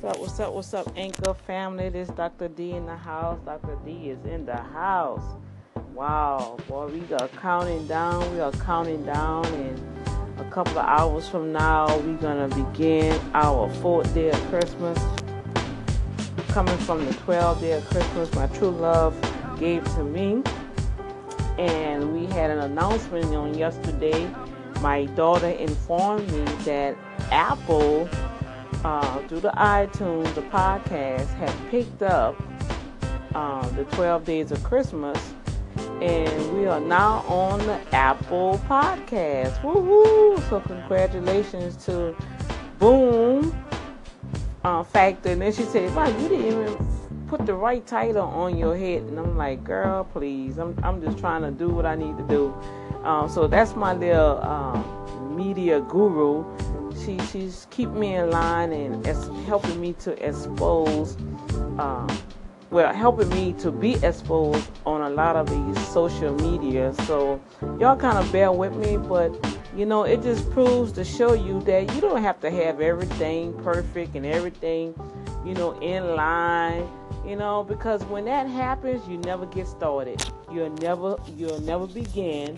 What's up, what's up, what's up, Anchor family? This Dr. D in the house. Dr. D is in the house. Wow, boy, we are counting down. We are counting down, and a couple of hours from now, we're gonna begin our fourth day of Christmas. Coming from the 12th day of Christmas, my true love gave to me, and we had an announcement on yesterday. My daughter informed me that Apple uh, through the iTunes, the podcast had picked up uh, the 12 Days of Christmas, and we are now on the Apple Podcast. Woohoo! So congratulations to Boom uh, Factor. And then she said, "Wow, you didn't even." Put the right title on your head, and I'm like, girl, please. I'm, I'm just trying to do what I need to do. Uh, so that's my little uh, media guru she she's keeping me in line and it's helping me to expose um, well helping me to be exposed on a lot of these social media. So y'all kind of bear with me but you know it just proves to show you that you don't have to have everything perfect and everything you know in line you know because when that happens you never get started. You'll never you'll never begin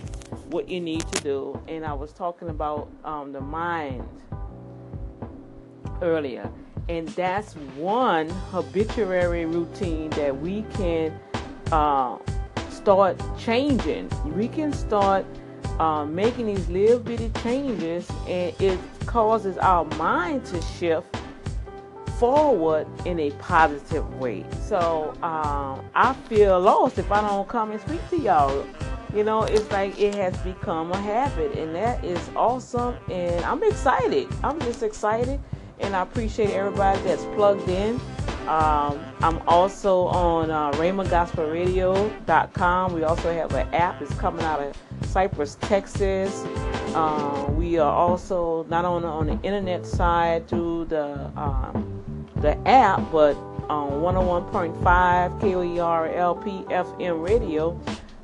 what you need to do. And i was talking about um, the mind earlier. And that's one habituary routine that we can uh, start changing. We can start uh, making these little bitty changes, and it causes our mind to shift forward in a positive way. So um, I feel lost if I don't come and speak to y'all. You know, it's like it has become a habit, and that is awesome. And I'm excited. I'm just excited and I appreciate everybody that's plugged in. Um, I'm also on uh. We also have an app. It's coming out of Cypress, Texas. Uh, we are also not only on the internet side through the um, the app, but on 101.5 KOER FM radio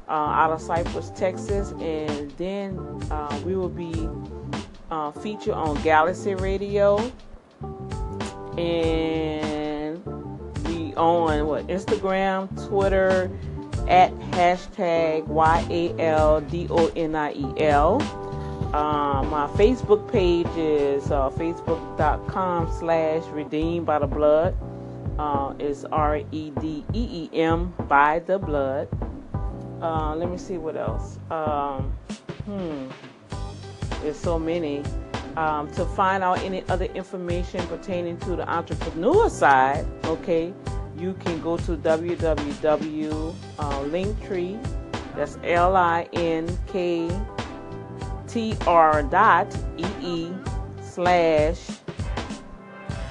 uh, out of Cypress, Texas, and then uh, we will be uh, featured on Galaxy Radio and we on what Instagram, Twitter at hashtag Y A L D O N I E L. Um, my Facebook page is uh, facebook.com slash redeemed by the blood. Uh, it's R E D E E M by the blood. Uh, let me see what else. Um, hmm, there's so many. Um, to find out any other information pertaining to the entrepreneur side, okay, you can go to www.linktree. Uh, that's L I N K T R dot E E slash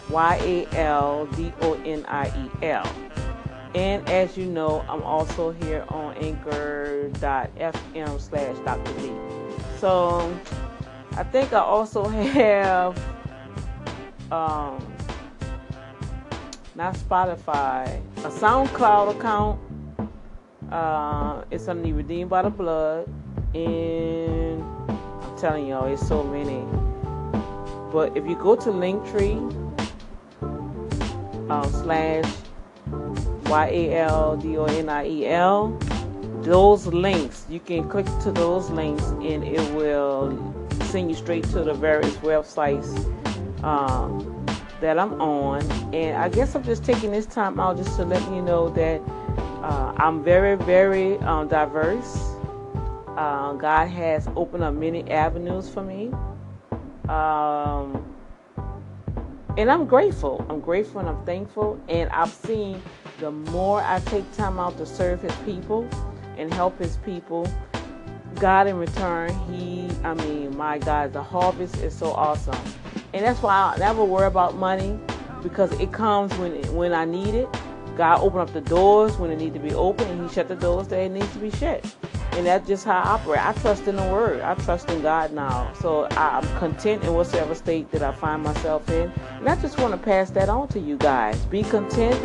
Y A L D O N I E L. And as you know, I'm also here on anchor.fm slash Dr. D. So I think I also have um, not Spotify, a SoundCloud account. Uh, it's only Redeemed by the Blood, and I'm telling y'all, it's so many. But if you go to Linktree um, slash Y A L D O N I E L, those links you can click to those links, and it will send you straight to the various websites um, that I'm on. And I guess I'm just taking this time out just to let you know that uh, I'm very, very um, diverse. Uh, God has opened up many avenues for me. Um, and I'm grateful. I'm grateful and I'm thankful. And I've seen the more I take time out to serve His people and help His people, God in return, He, I mean, my God, the harvest is so awesome. And that's why I never worry about money because it comes when when I need it. God open up the doors when it need to be open, and He shut the doors that it needs to be shut. And that's just how I operate. I trust in the Word. I trust in God now. So I'm content in whatever state that I find myself in. And I just want to pass that on to you guys. Be content.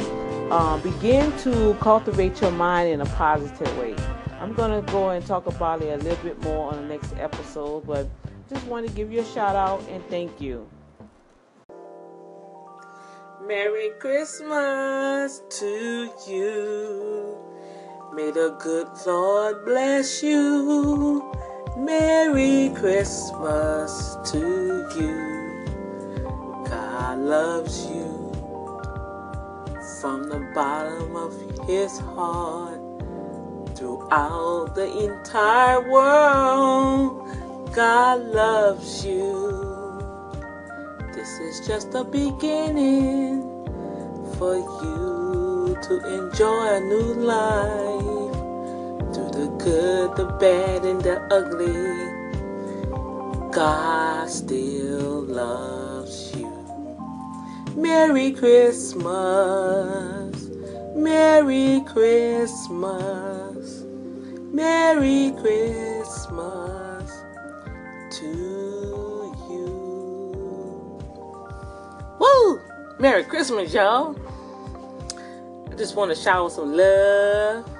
Uh, begin to cultivate your mind in a positive way. I'm going to go and talk about it a little bit more on the next episode, but just want to give you a shout out and thank you. Merry Christmas to you. May the good Lord bless you. Merry Christmas to you. God loves you from the bottom of his heart throughout the entire world. God loves you. This is just the beginning for you to enjoy a new life. Through the good, the bad, and the ugly, God still loves you. Merry Christmas. Merry Christmas. Merry Christmas to you. Woo! Merry Christmas, y'all. I just want to shower some love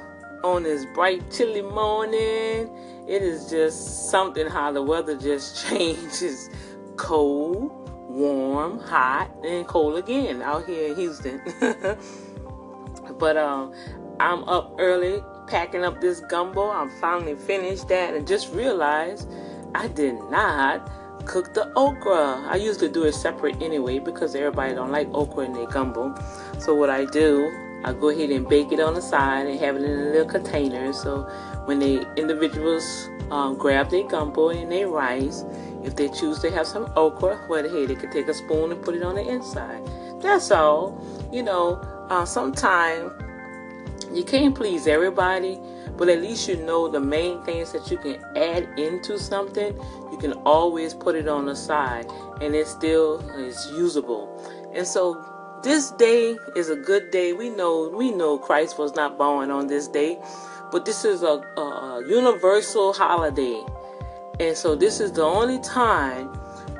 on this bright, chilly morning. It is just something how the weather just changes cold, warm, hot, and cold again out here in Houston. but um, I'm up early packing up this gumbo. I'm finally finished that and just realized I did not cook the okra. I usually do it separate anyway because everybody don't like okra in their gumbo. So what I do, I go ahead and bake it on the side and have it in a little container. So when the individuals um, grab their gumbo and their rice, if they choose to have some okra, well, hey, they can take a spoon and put it on the inside. That's all. You know, uh, sometimes you can't please everybody, but at least you know the main things that you can add into something. You can always put it on the side, and it still is usable. And so this day is a good day. We know we know Christ was not born on this day, but this is a, a, universal holiday, and so this is the only time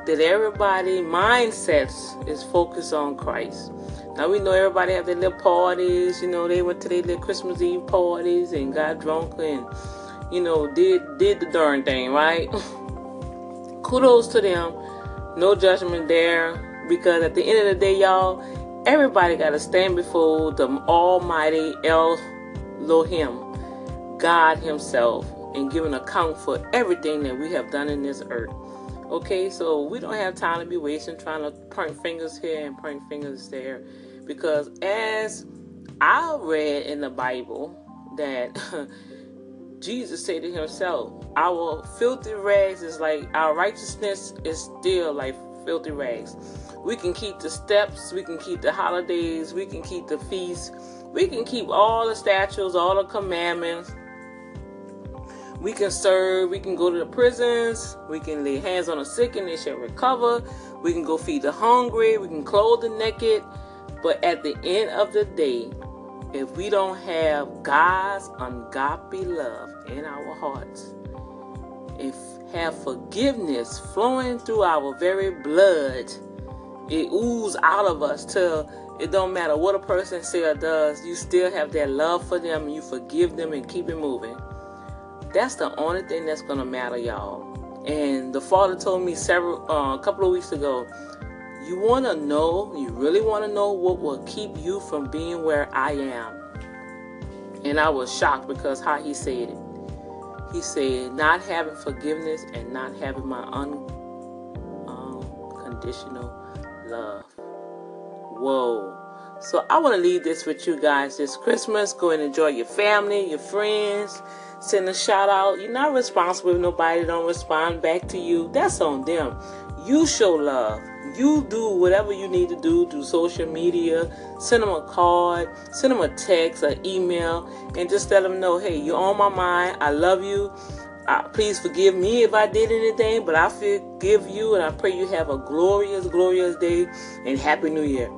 that everybody mindsets is focused on Christ. Now we know everybody have their little parties. You know, they went to their little Christmas Eve parties and got drunk and you know did did the darn thing, right? Kudos to them. No judgment there because at the end of the day, y'all, everybody got to stand before the Almighty Elohim, God Himself, and give an account for everything that we have done in this earth. Okay, so we don't have time to be wasting trying to point fingers here and point fingers there. Because as I read in the Bible that Jesus said to himself, Our filthy rags is like our righteousness is still like filthy rags. We can keep the steps, we can keep the holidays, we can keep the feasts, we can keep all the statues, all the commandments, we can serve, we can go to the prisons, we can lay hands on the sick and they shall recover, we can go feed the hungry, we can clothe the naked. But at the end of the day, if we don't have God's ungodly love in our hearts, if have forgiveness flowing through our very blood, it oozes out of us till it don't matter what a person say or does, you still have that love for them and you forgive them and keep it moving. That's the only thing that's gonna matter, y'all. And the father told me several uh, a couple of weeks ago, you want to know, you really want to know what will keep you from being where I am. And I was shocked because how he said it. He said, not having forgiveness and not having my unconditional um, love. Whoa. So I want to leave this with you guys this Christmas. Go and enjoy your family, your friends send a shout out. You're not responsible if nobody don't respond back to you. That's on them. You show love. You do whatever you need to do through social media. Send them a card, send them a text, an email, and just let them know, hey, you're on my mind. I love you. Uh, please forgive me if I did anything, but I forgive you and I pray you have a glorious, glorious day and Happy New Year.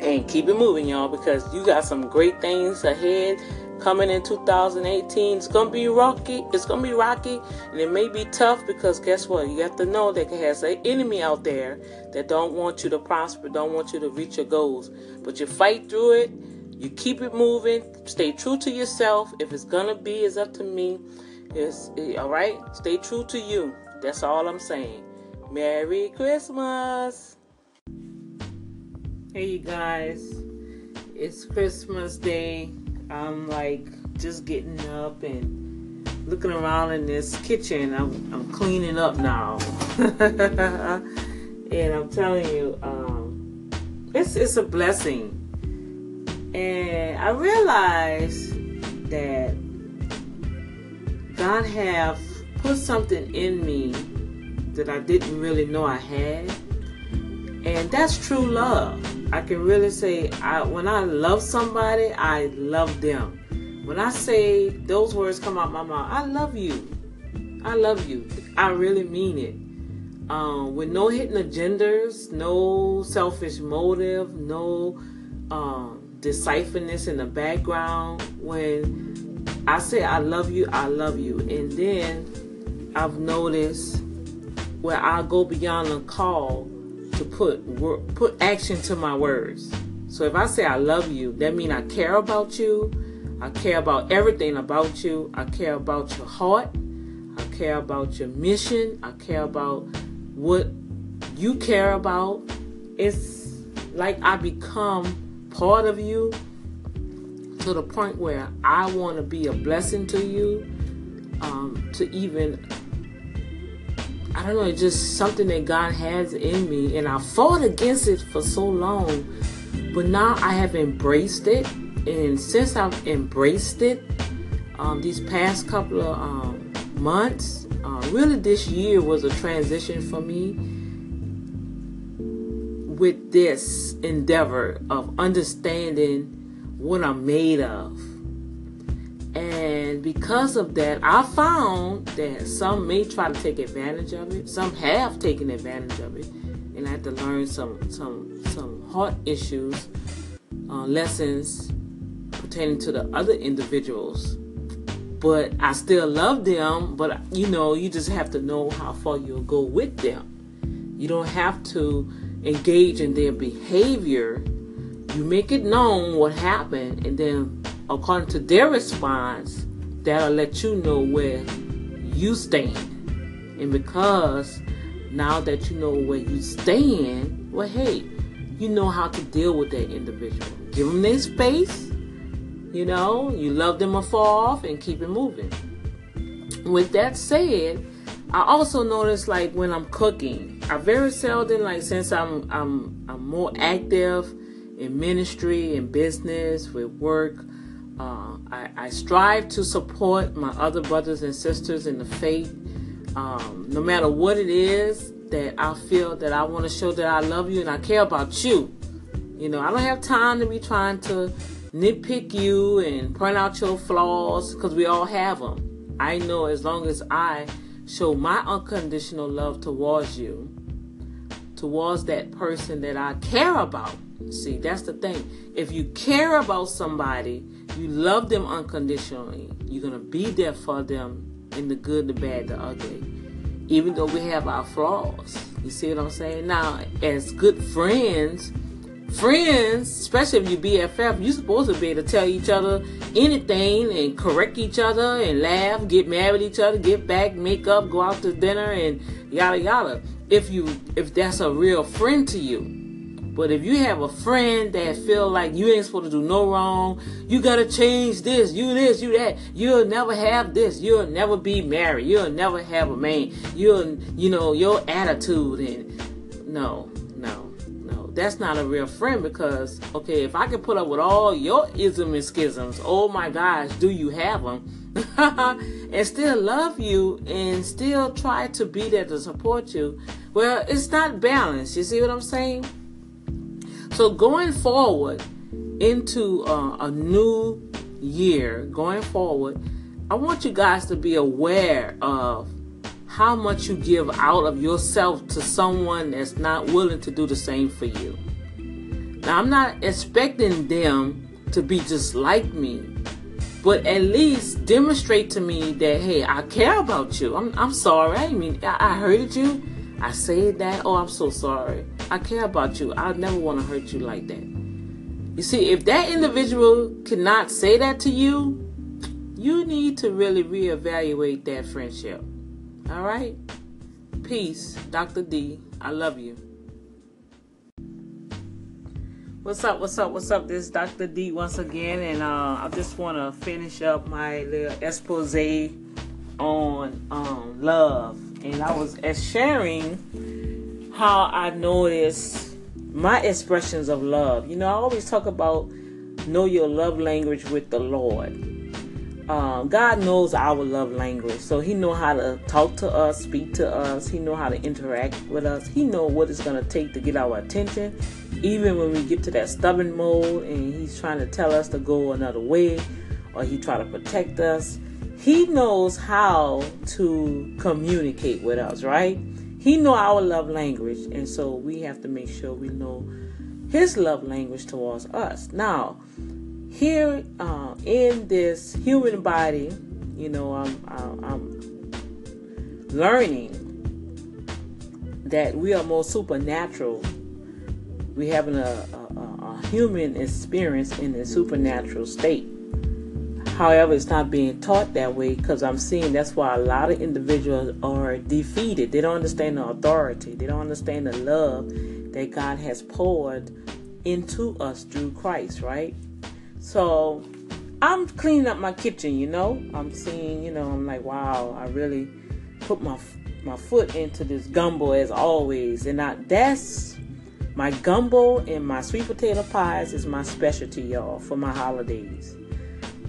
And keep it moving, y'all, because you got some great things ahead coming in 2018. It's gonna be rocky. It's gonna be rocky, and it may be tough because guess what? You have to know that there has an enemy out there that don't want you to prosper, don't want you to reach your goals. But you fight through it. You keep it moving. Stay true to yourself. If it's gonna be, it's up to me. It's all right. Stay true to you. That's all I'm saying. Merry Christmas. Hey, you guys. It's Christmas Day. I'm like just getting up and looking around in this kitchen. I'm, I'm cleaning up now. and I'm telling you, um, it's, it's a blessing. And I realized that God have put something in me that I didn't really know I had. And that's true love. I can really say I when I love somebody, I love them. When I say those words come out my mouth, I love you. I love you. I really mean it. Um, with no hidden agendas, no selfish motive, no um, decipherness in the background. When I say I love you, I love you. And then I've noticed where I go beyond the call to put put action to my words. So if I say I love you, that means I care about you. I care about everything about you. I care about your heart. I care about your mission. I care about what you care about. It's like I become part of you to the point where I want to be a blessing to you, um, to even I don't know, it's just something that God has in me. And I fought against it for so long. But now I have embraced it. And since I've embraced it, um, these past couple of um, months, uh, really this year was a transition for me with this endeavor of understanding what I'm made of and because of that, I found that some may try to take advantage of it. Some have taken advantage of it, and I had to learn some some some heart issues, uh, lessons pertaining to the other individuals. But I still love them. But you know, you just have to know how far you'll go with them. You don't have to engage in their behavior. You make it known what happened, and then according to their response, that'll let you know where you stand. And because now that you know where you stand, well, hey, you know how to deal with that individual. Give them their space. You know, you love them afar off and keep it moving. With that said, I also notice like when I'm cooking, I very seldom like since I'm I'm I'm more active in ministry and business with work. Uh, I, I, strive to support my other brothers and sisters in the faith, um, no matter what it is that I feel that I want to show that I love you and I care about you. You know, I don't have time to be trying to nitpick you and point out your flaws because we all have them. I know as long as I show my unconditional love towards you, towards that person that I care about. See, that's the thing. If you care about somebody, you love them unconditionally. You're going to be there for them in the good, the bad, the ugly. Even though we have our flaws. You see what I'm saying? Now, as good friends, friends, especially if you BFF, you're supposed to be able to tell each other anything and correct each other and laugh, get mad with each other, get back, make up, go out to dinner and yada yada. If you if that's a real friend to you. But if you have a friend that feel like you ain't supposed to do no wrong, you gotta change this, you this, you that, you'll never have this, you'll never be married, you'll never have a man, you'll, you know, your attitude and no, no, no, that's not a real friend because, okay, if I can put up with all your ism and schisms, oh my gosh, do you have them? and still love you and still try to be there to support you. Well, it's not balanced. You see what I'm saying? So going forward into uh, a new year, going forward, I want you guys to be aware of how much you give out of yourself to someone that's not willing to do the same for you. Now, I'm not expecting them to be just like me, but at least demonstrate to me that, hey, I care about you. I'm, I'm sorry. I mean, I, I hurted you. I said that. Oh, I'm so sorry. I care about you. I never want to hurt you like that. You see, if that individual cannot say that to you, you need to really reevaluate that friendship. All right? Peace, Dr. D. I love you. What's up? What's up? What's up? This is Dr. D once again, and uh, I just want to finish up my little expose on um, love. And I was sharing how I noticed my expressions of love. You know, I always talk about know your love language with the Lord um, God knows our love language, so He know how to talk to us, speak to us. He know how to interact with us. He know what it's gonna take to get our attention, even when we get to that stubborn mode and He's trying to tell us to go another way, or He try to protect us. He knows how to communicate with us, right? He know our love language, and so we have to make sure we know His love language towards us. Now here uh, in this human body, you know, I'm, I'm learning that we are more supernatural. We having a, a, a human experience in a supernatural state. However, it's not being taught that way because I'm seeing that's why a lot of individuals are defeated. They don't understand the authority. They don't understand the love that God has poured into us through Christ, right? So I'm cleaning up my kitchen, you know. I'm seeing, you know, I'm like, wow, I really put my my foot into this gumbo as always, and I, that's my gumbo and my sweet potato pies is my specialty, y'all, for my holidays.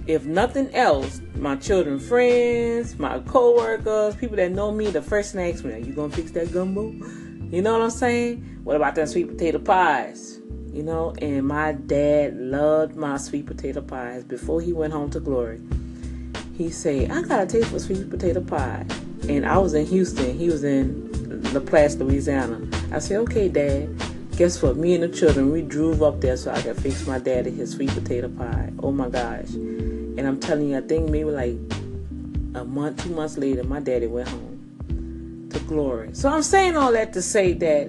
If nothing else, my children, friends, my co-workers, people that know me, the first thing they ask me, "Are you gonna fix that gumbo?" You know what I'm saying? What about that sweet potato pies? you know. And my dad loved my sweet potato pies. Before he went home to glory, he said, "I got a taste for sweet potato pie." And I was in Houston. He was in Laplace, Louisiana. I said, "Okay, Dad." Guess what? Me and the children, we drove up there so I could fix my daddy his sweet potato pie. Oh my gosh! And I'm telling you, I think maybe like a month, two months later, my daddy went home to glory. So I'm saying all that to say that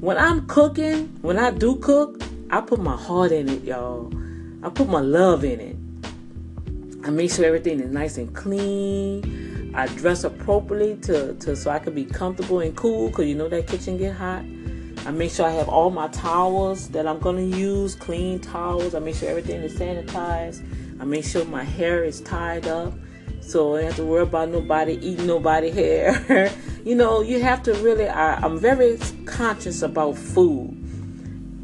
when I'm cooking, when I do cook, I put my heart in it, y'all. I put my love in it. I make sure everything is nice and clean. I dress appropriately to, to so I can be comfortable and cool because you know that kitchen get hot. I make sure I have all my towels that I'm gonna use, clean towels. I make sure everything is sanitized. I make sure my hair is tied up. So I don't have to worry about nobody eating nobody hair. you know, you have to really, I, I'm very conscious about food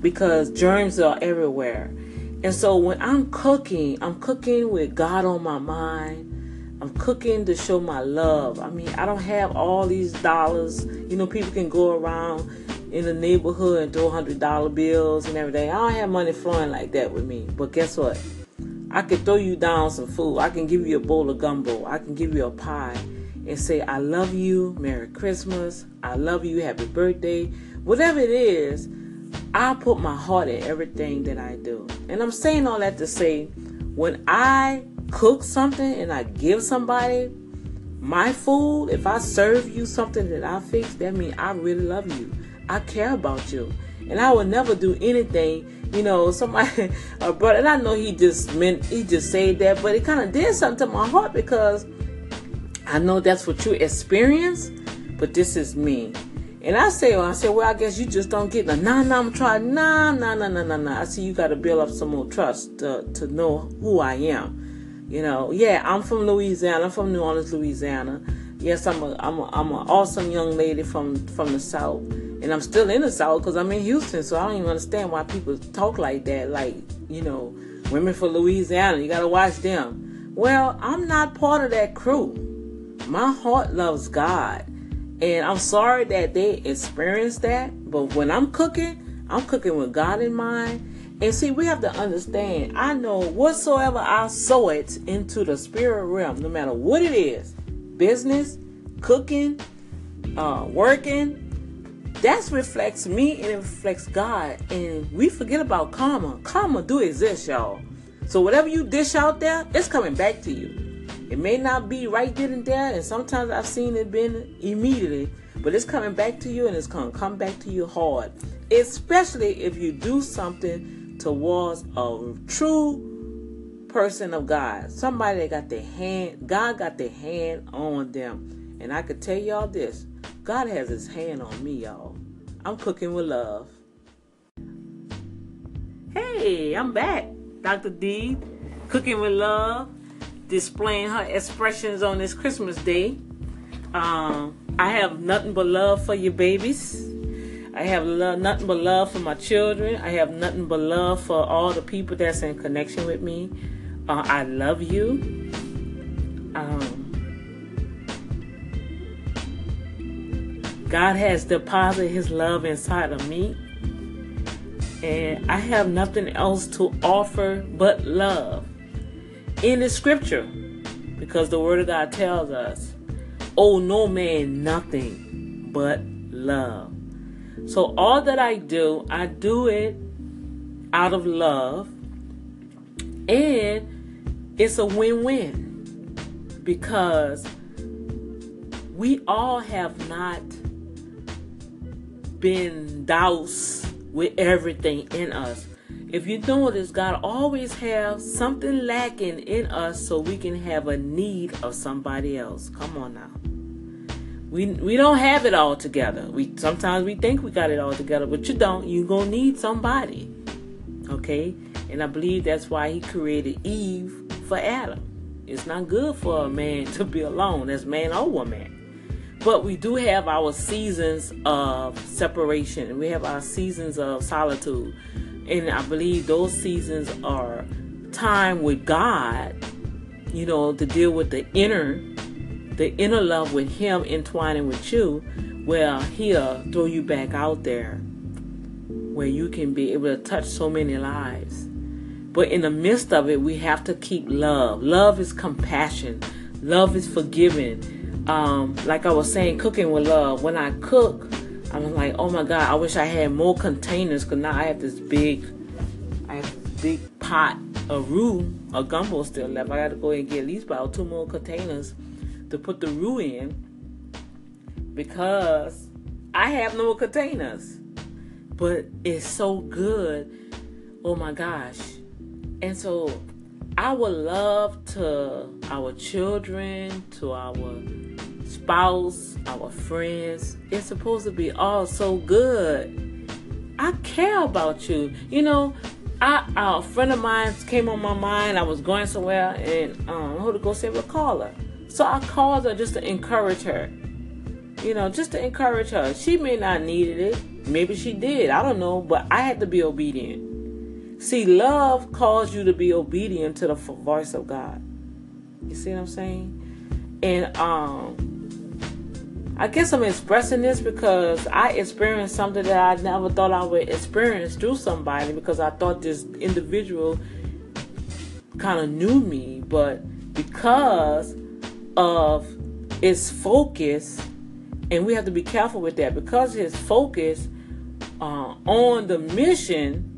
because germs are everywhere. And so when I'm cooking, I'm cooking with God on my mind. I'm cooking to show my love. I mean, I don't have all these dollars. You know, people can go around in the neighborhood and throw hundred dollar bills and everything. I don't have money flowing like that with me. But guess what? I can throw you down some food. I can give you a bowl of gumbo. I can give you a pie and say, I love you, Merry Christmas, I love you, Happy Birthday. Whatever it is, I put my heart in everything that I do. And I'm saying all that to say, when I cook something and I give somebody my food, if I serve you something that I fix, that means I really love you. I care about you. And I will never do anything you know, somebody, a brother, and I know he just meant, he just said that, but it kind of did something to my heart because I know that's what you experience, but this is me. And I say, well, I say, well, I guess you just don't get the nah, nah, I'm trying, nah, nah, nah, nah, nah, nah. I see you got to build up some more trust to, to know who I am. You know, yeah, I'm from Louisiana, I'm from New Orleans, Louisiana. Yes, I'm a, I'm a, I'm an awesome young lady from, from the South and I'm still in the South because I'm in Houston, so I don't even understand why people talk like that. Like, you know, women for Louisiana, you gotta watch them. Well, I'm not part of that crew. My heart loves God, and I'm sorry that they experienced that. But when I'm cooking, I'm cooking with God in mind. And see, we have to understand. I know whatsoever I sow it into the spirit realm, no matter what it is, business, cooking, uh, working, that reflects me and it reflects God. And we forget about karma. Karma do exist, y'all. So whatever you dish out there, it's coming back to you. It may not be right then and there, and sometimes I've seen it been immediately, but it's coming back to you and it's gonna come back to you hard. Especially if you do something towards a true person of God. Somebody that got their hand, God got their hand on them. And I could tell y'all this God has his hand on me, y'all. I'm cooking with love. Hey, I'm back. Dr. D, cooking with love, displaying her expressions on this Christmas day. Um, I have nothing but love for your babies. I have love, nothing but love for my children. I have nothing but love for all the people that's in connection with me. Uh, I love you. God has deposited His love inside of me. And I have nothing else to offer but love in the scripture because the Word of God tells us, Oh, no man, nothing but love. So all that I do, I do it out of love. And it's a win win because we all have not been doused with everything in us. If you notice, God always have something lacking in us so we can have a need of somebody else. Come on now. We we don't have it all together. We sometimes we think we got it all together, but you don't. You're gonna need somebody. Okay? And I believe that's why he created Eve for Adam. It's not good for a man to be alone, as man or woman. But we do have our seasons of separation. We have our seasons of solitude. And I believe those seasons are time with God, you know, to deal with the inner the inner love with him entwining with you, well, he'll throw you back out there where you can be able to touch so many lives. But in the midst of it, we have to keep love. Love is compassion. Love is forgiving. Um, like I was saying, cooking with love. When I cook, I'm like, oh my God, I wish I had more containers because now I have this big, I have big pot of roux, a gumbo still left. I got to go and get at least about two more containers to put the roux in because I have no containers. But it's so good. Oh my gosh. And so I would love to our children, to our spouse, our friends. It's supposed to be all so good. I care about you. You know, I, a friend of mine came on my mind. I was going somewhere, and um, Holy Ghost said, "Well, call her." So I called her just to encourage her. You know, just to encourage her. She may not needed it. Maybe she did. I don't know. But I had to be obedient. See, love calls you to be obedient to the voice of God. You see what I'm saying? And um, I guess I'm expressing this because I experienced something that I never thought I would experience through somebody because I thought this individual kind of knew me, but because of its focus, and we have to be careful with that because his focus uh, on the mission.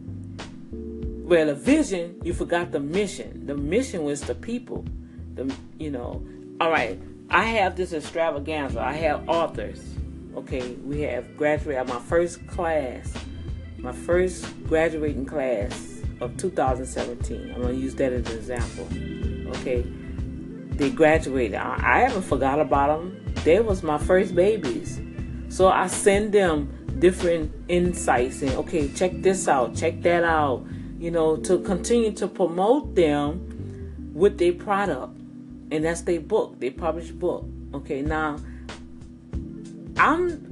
Well, the vision, you forgot the mission. The mission was the people. The you know, all right. I have this extravaganza. I have authors. Okay, we have graduated my first class, my first graduating class of 2017. I'm gonna use that as an example. Okay, they graduated. I, I haven't forgot about them. They was my first babies. So I send them different insights and okay, check this out, check that out, you know, to continue to promote them with their product. And that's their book, they published book. Okay, now I'm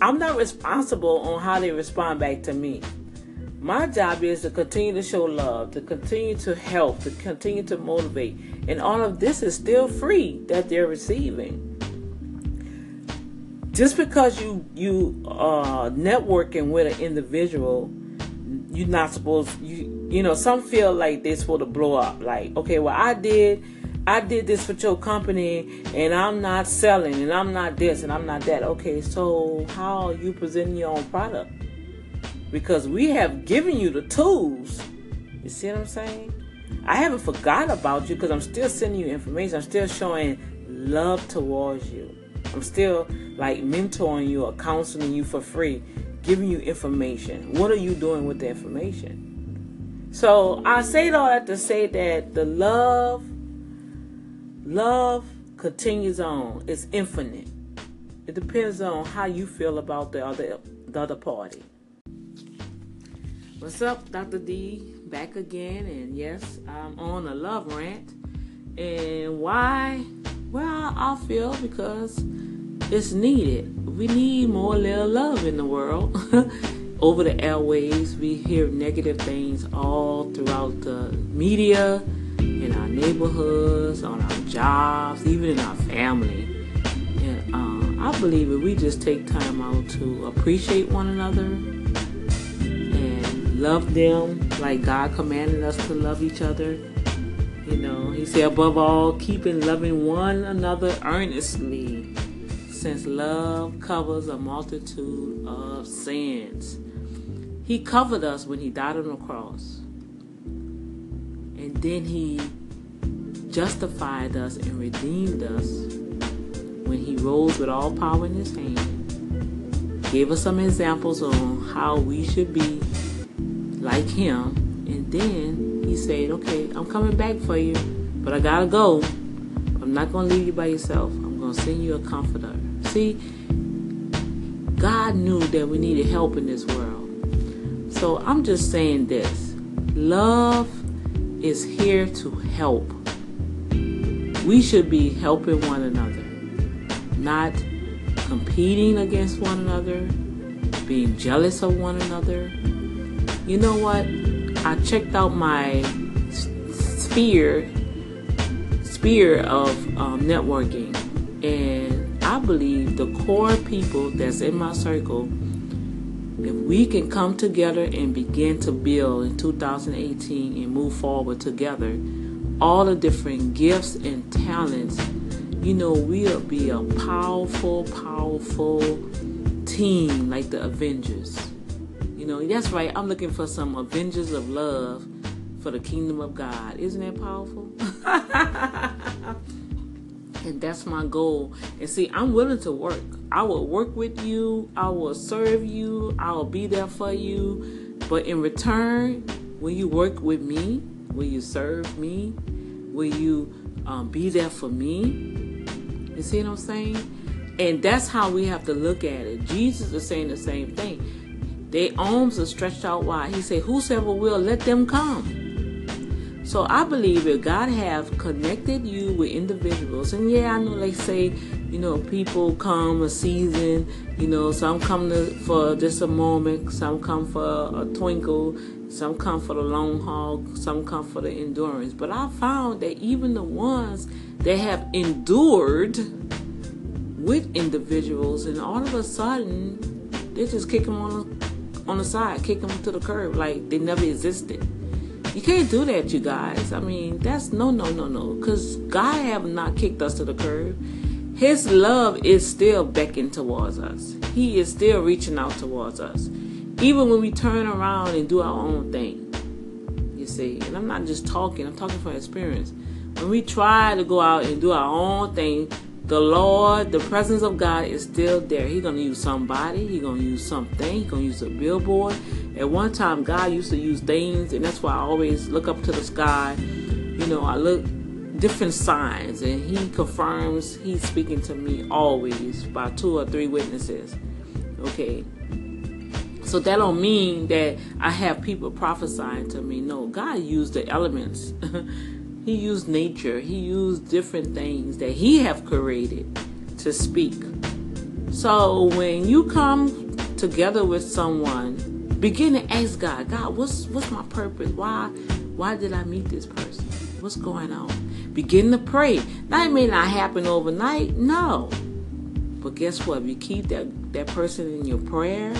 I'm not responsible on how they respond back to me. My job is to continue to show love, to continue to help, to continue to motivate. And all of this is still free that they're receiving. Just because you you are networking with an individual, you're not supposed you you know, some feel like they're supposed to blow up. Like, okay, well I did I did this for your company and I'm not selling and I'm not this and I'm not that. Okay, so how are you presenting your own product? because we have given you the tools. You see what I'm saying? I haven't forgotten about you because I'm still sending you information. I'm still showing love towards you. I'm still like mentoring you or counseling you for free, giving you information. What are you doing with the information? So I say all that to say that the love, love continues on. It's infinite. It depends on how you feel about the other the other party. What's up, Dr. D? Back again, and yes, I'm on a love rant. And why? Well, I feel because it's needed. We need more little love in the world. Over the airways, we hear negative things all throughout the media, in our neighborhoods, on our jobs, even in our family. And um, I believe if we just take time out to appreciate one another and love them like God commanded us to love each other. You know, He said, above all, keeping loving one another earnestly, since love covers a multitude of sins. He covered us when He died on the cross. And then He justified us and redeemed us when He rose with all power in His hand. Gave us some examples on how we should be like Him. And then He said, Okay, I'm coming back for you, but I gotta go. I'm not gonna leave you by yourself. I'm gonna send you a comforter. See, God knew that we needed help in this world. So I'm just saying this love is here to help. We should be helping one another, not competing against one another, being jealous of one another. You know what? I checked out my sphere sphere of um, networking, and I believe the core people that's in my circle if we can come together and begin to build in 2018 and move forward together, all the different gifts and talents, you know, we'll be a powerful, powerful team like the Avengers. You know, that's right. I'm looking for some Avengers of love for the kingdom of God. Isn't that powerful? and that's my goal. And see, I'm willing to work. I will work with you. I will serve you. I will be there for you. But in return, will you work with me, will you serve me? Will you um, be there for me? You see what I'm saying? And that's how we have to look at it. Jesus is saying the same thing. Their arms are stretched out wide. He said, Whosoever will, let them come. So I believe that God have connected you with individuals, and yeah, I know they say, you know, people come a season, you know, some come to, for just a moment, some come for a twinkle, some come for the long haul, some come for the endurance. But I found that even the ones that have endured with individuals, and all of a sudden, they just kick them on on the side, kick them to the curb like they never existed. You can't do that, you guys. I mean, that's no, no, no, no. Because God have not kicked us to the curb. His love is still beckoning towards us. He is still reaching out towards us. Even when we turn around and do our own thing. You see, and I'm not just talking, I'm talking from experience. When we try to go out and do our own thing, the Lord, the presence of God is still there. He's gonna use somebody, He's gonna use something, He's gonna use a billboard, at one time, God used to use things, and that's why I always look up to the sky. You know, I look different signs, and He confirms He's speaking to me always by two or three witnesses. Okay. So that don't mean that I have people prophesying to me. No, God used the elements. he used nature. He used different things that He have created to speak. So when you come together with someone begin to ask God, God, what's what's my purpose? Why why did I meet this person? What's going on? Begin to pray. That may not happen overnight, no. But guess what? If you keep that, that person in your prayers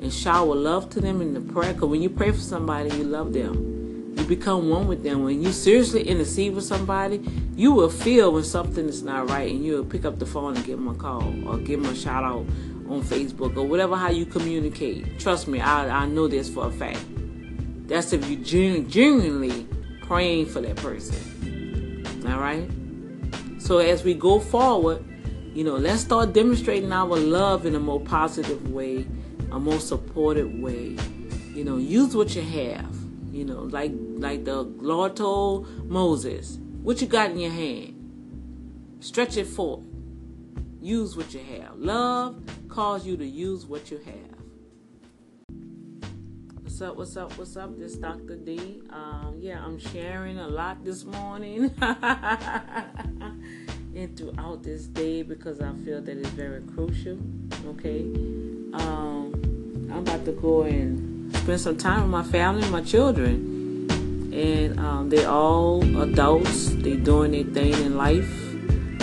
and shower love to them in the prayer, because when you pray for somebody, you love them. You become one with them. When you seriously intercede with somebody, you will feel when something is not right and you will pick up the phone and give them a call or give them a shout out on Facebook or whatever how you communicate. Trust me, I, I know this for a fact. That's if you genu- genuinely praying for that person. All right? So as we go forward, you know, let's start demonstrating our love in a more positive way, a more supportive way. You know, use what you have. You know, like like the Lord told Moses, what you got in your hand? Stretch it forth. Use what you have. Love cause you to use what you have. What's up? What's up? What's up? This Dr. D. Um, yeah, I'm sharing a lot this morning and throughout this day because I feel that it's very crucial. Okay, um, I'm about to go and spend some time with my family my children, and um, they're all adults. They're doing their thing in life.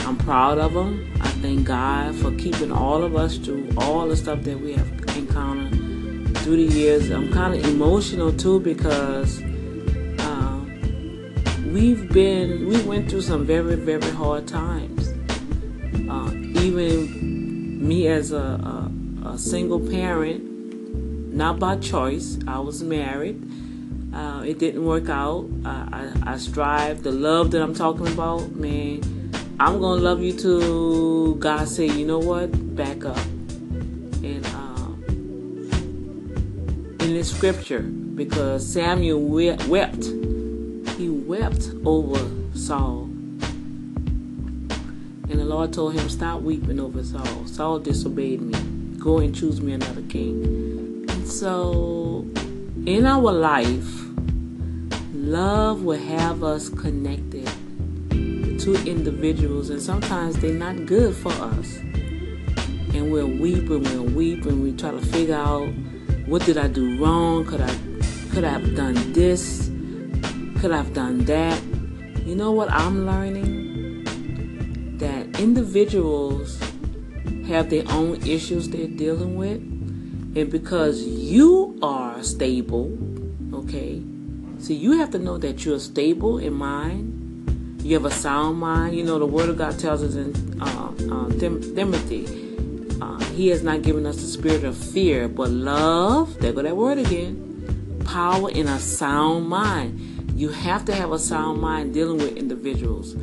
I'm proud of them. Thank God for keeping all of us through all the stuff that we have encountered through the years. I'm kind of emotional too because uh, we've been we went through some very very hard times. Uh, even me as a, a, a, single parent, not by choice. I was married. Uh, it didn't work out. I, I, I strive the love that I'm talking about, man. I'm gonna love you till God say, you know what, back up. And um, in the scripture because Samuel wept. He wept over Saul. And the Lord told him, Stop weeping over Saul. Saul disobeyed me. Go and choose me another king. And so, in our life, love will have us connected to individuals, and sometimes they're not good for us. And we'll weep and we'll weep and we try to figure out what did I do wrong? Could I could I have done this? Could I have done that? You know what I'm learning? That individuals have their own issues they're dealing with. And because you are stable, okay? So you have to know that you're stable in mind. You have a sound mind. You know, the Word of God tells us in uh, uh, Timothy uh, he has not given us the spirit of fear, but love. There go that word again. Power in a sound mind. You have to have a sound mind dealing with individuals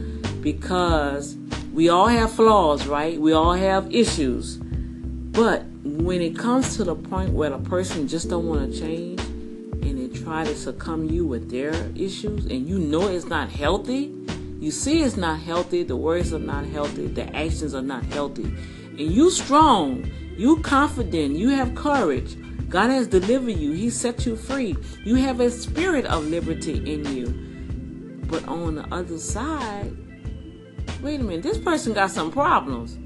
because we all have flaws, right? We all have issues. But when it comes to the point where the person just don't want to change and they try to succumb you with their issues and you know it's not healthy, you see it's not healthy, the words are not healthy, the actions are not healthy and you strong, you confident, you have courage. God has delivered you. He set you free. You have a spirit of liberty in you. But on the other side, wait a minute, this person got some problems.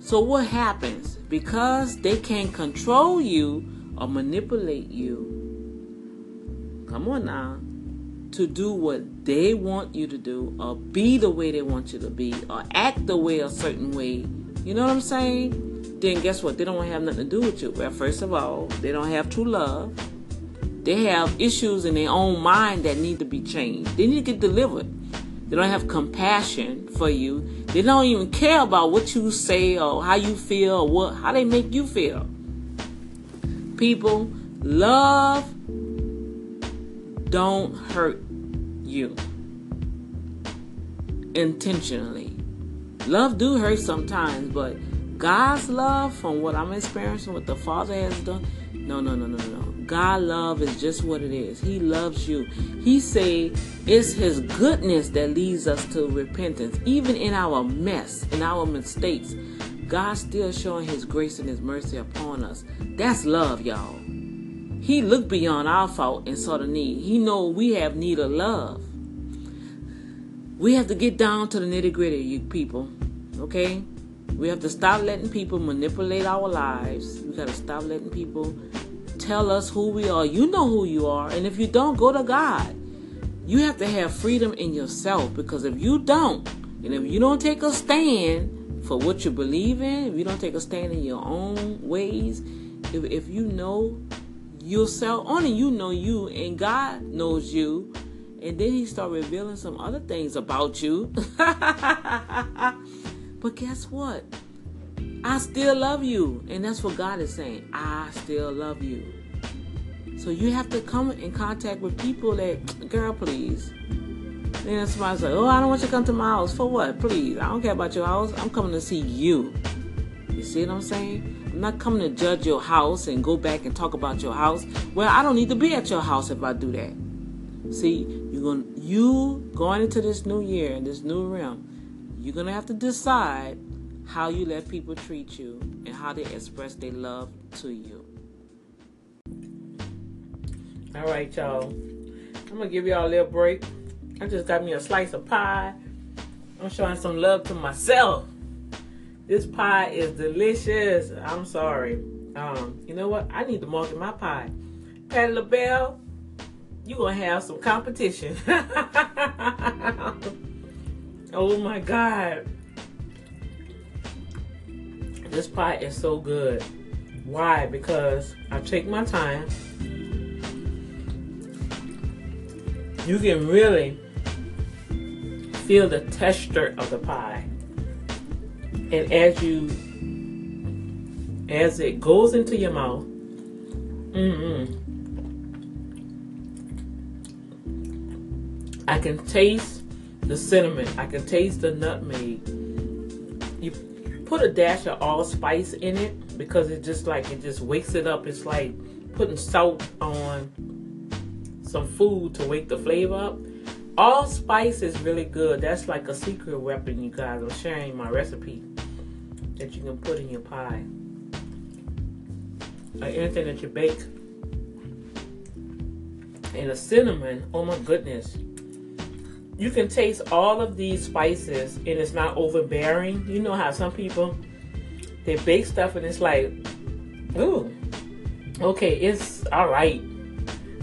So what happens? Because they can't control you or manipulate you. Come on now. To do what they want you to do, or be the way they want you to be, or act the way a certain way you know what I'm saying? Then guess what? They don't have nothing to do with you. Well, first of all, they don't have true love. They have issues in their own mind that need to be changed. They need to get delivered. They don't have compassion for you. They don't even care about what you say or how you feel or what how they make you feel. People, love don't hurt you intentionally. Love do hurt sometimes, but God's love, from what I'm experiencing, what the Father has done, no, no, no, no, no. God love is just what it is. He loves you. He say it's His goodness that leads us to repentance, even in our mess, in our mistakes. God still showing His grace and His mercy upon us. That's love, y'all. He looked beyond our fault and saw the need. He know we have need of love. We have to get down to the nitty gritty, you people. Okay? We have to stop letting people manipulate our lives. We got to stop letting people tell us who we are. You know who you are. And if you don't, go to God. You have to have freedom in yourself because if you don't, and if you don't take a stand for what you believe in, if you don't take a stand in your own ways, if, if you know yourself, only you know you, and God knows you, and then he start revealing some other things about you. but guess what? I still love you. And that's what God is saying. I still love you. So you have to come in contact with people that, girl, please. Then somebody's like, oh, I don't want you to come to my house. For what? Please. I don't care about your house. I'm coming to see you. You see what I'm saying? I'm not coming to judge your house and go back and talk about your house. Well, I don't need to be at your house if I do that. See, you're going you going into this new year and this new realm, you're gonna have to decide how you let people treat you and how they express their love to you. All right, y'all. I'm gonna give y'all a little break. I just got me a slice of pie. I'm showing some love to myself. This pie is delicious. I'm sorry. Um, you know what? I need to market my pie. Patti LaBelle, you gonna have some competition. oh my god. This pie is so good. Why? Because I take my time. You can really feel the texture of the pie. And as you as it goes into your mouth, mm I can taste the cinnamon. I can taste the nutmeg. You put a dash of allspice in it because it just like it just wakes it up. It's like putting salt on some food to wake the flavor up. Allspice is really good. That's like a secret weapon, you guys. I'm sharing my recipe that you can put in your pie or anything that you bake. And the cinnamon, oh my goodness. You can taste all of these spices and it's not overbearing. You know how some people they bake stuff and it's like, ooh, okay, it's all right.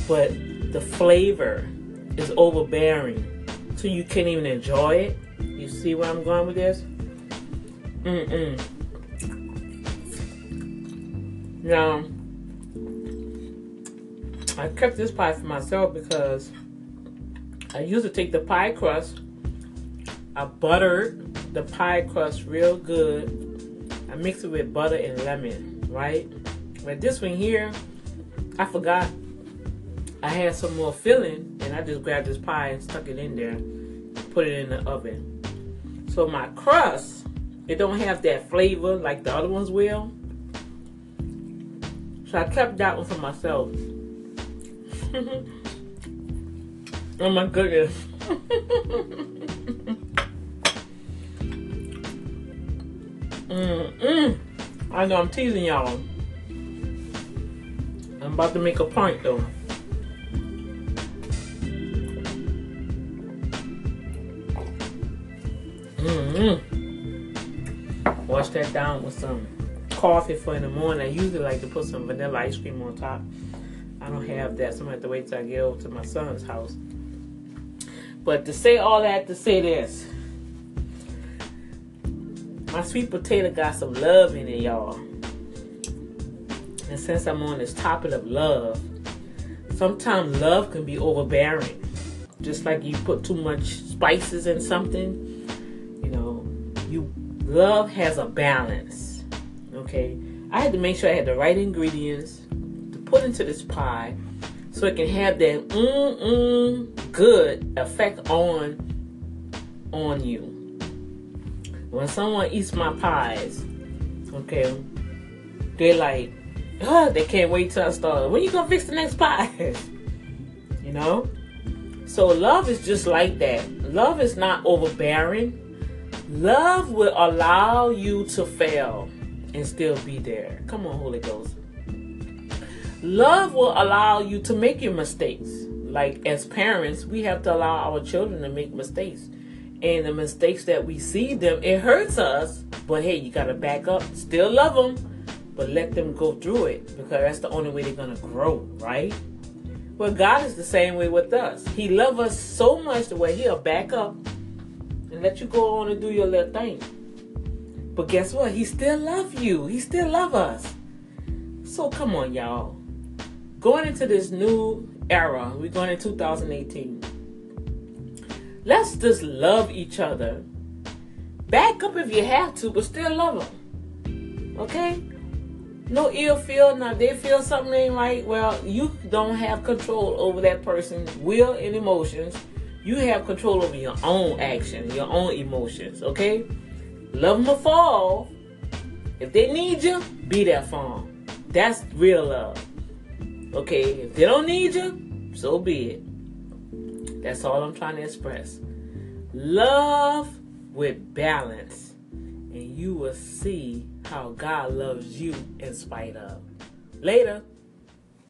But the flavor is overbearing. So you can't even enjoy it. You see where I'm going with this? Mm-mm. Now, I kept this pie for myself because I used to take the pie crust, I buttered the pie crust real good. I mixed it with butter and lemon, right? But this one here, I forgot I had some more filling and I just grabbed this pie and stuck it in there, put it in the oven. So my crust it don't have that flavor like the other ones will. So I kept that one for myself. oh my goodness. Mm-mm. I know I'm teasing y'all. I'm about to make a point though. Mm-hmm wash that down with some coffee for in the morning. I usually like to put some vanilla ice cream on top. I don't have that, so I'm gonna have to wait till I get over to my son's house. But to say all that to say this, my sweet potato got some love in it, y'all. And since I'm on this topic of love, sometimes love can be overbearing. Just like you put too much spices in something, love has a balance. Okay, I had to make sure I had the right ingredients to put into this pie so it can have that mm mm good effect on on you. When someone eats my pies, okay, they're like, oh, they can't wait till I start. When you gonna fix the next pie? you know? So love is just like that. Love is not overbearing. Love will allow you to fail and still be there. Come on, Holy Ghost. Love will allow you to make your mistakes. Like as parents, we have to allow our children to make mistakes. And the mistakes that we see them, it hurts us. But hey, you got to back up. Still love them, but let them go through it because that's the only way they're going to grow, right? Well, God is the same way with us. He loves us so much the way He'll back up and let you go on and do your little thing. But guess what? He still love you. He still love us. So come on, y'all. Going into this new era, we're going in 2018. Let's just love each other. Back up if you have to, but still love them. Okay? No ill feel. Now, they feel something ain't right. Well, you don't have control over that person's will and emotions you have control over your own action, your own emotions, okay? Love them or fall. If they need you, be there for them. That's real love. Okay? If they don't need you, so be it. That's all I'm trying to express. Love with balance, and you will see how God loves you in spite of. Later.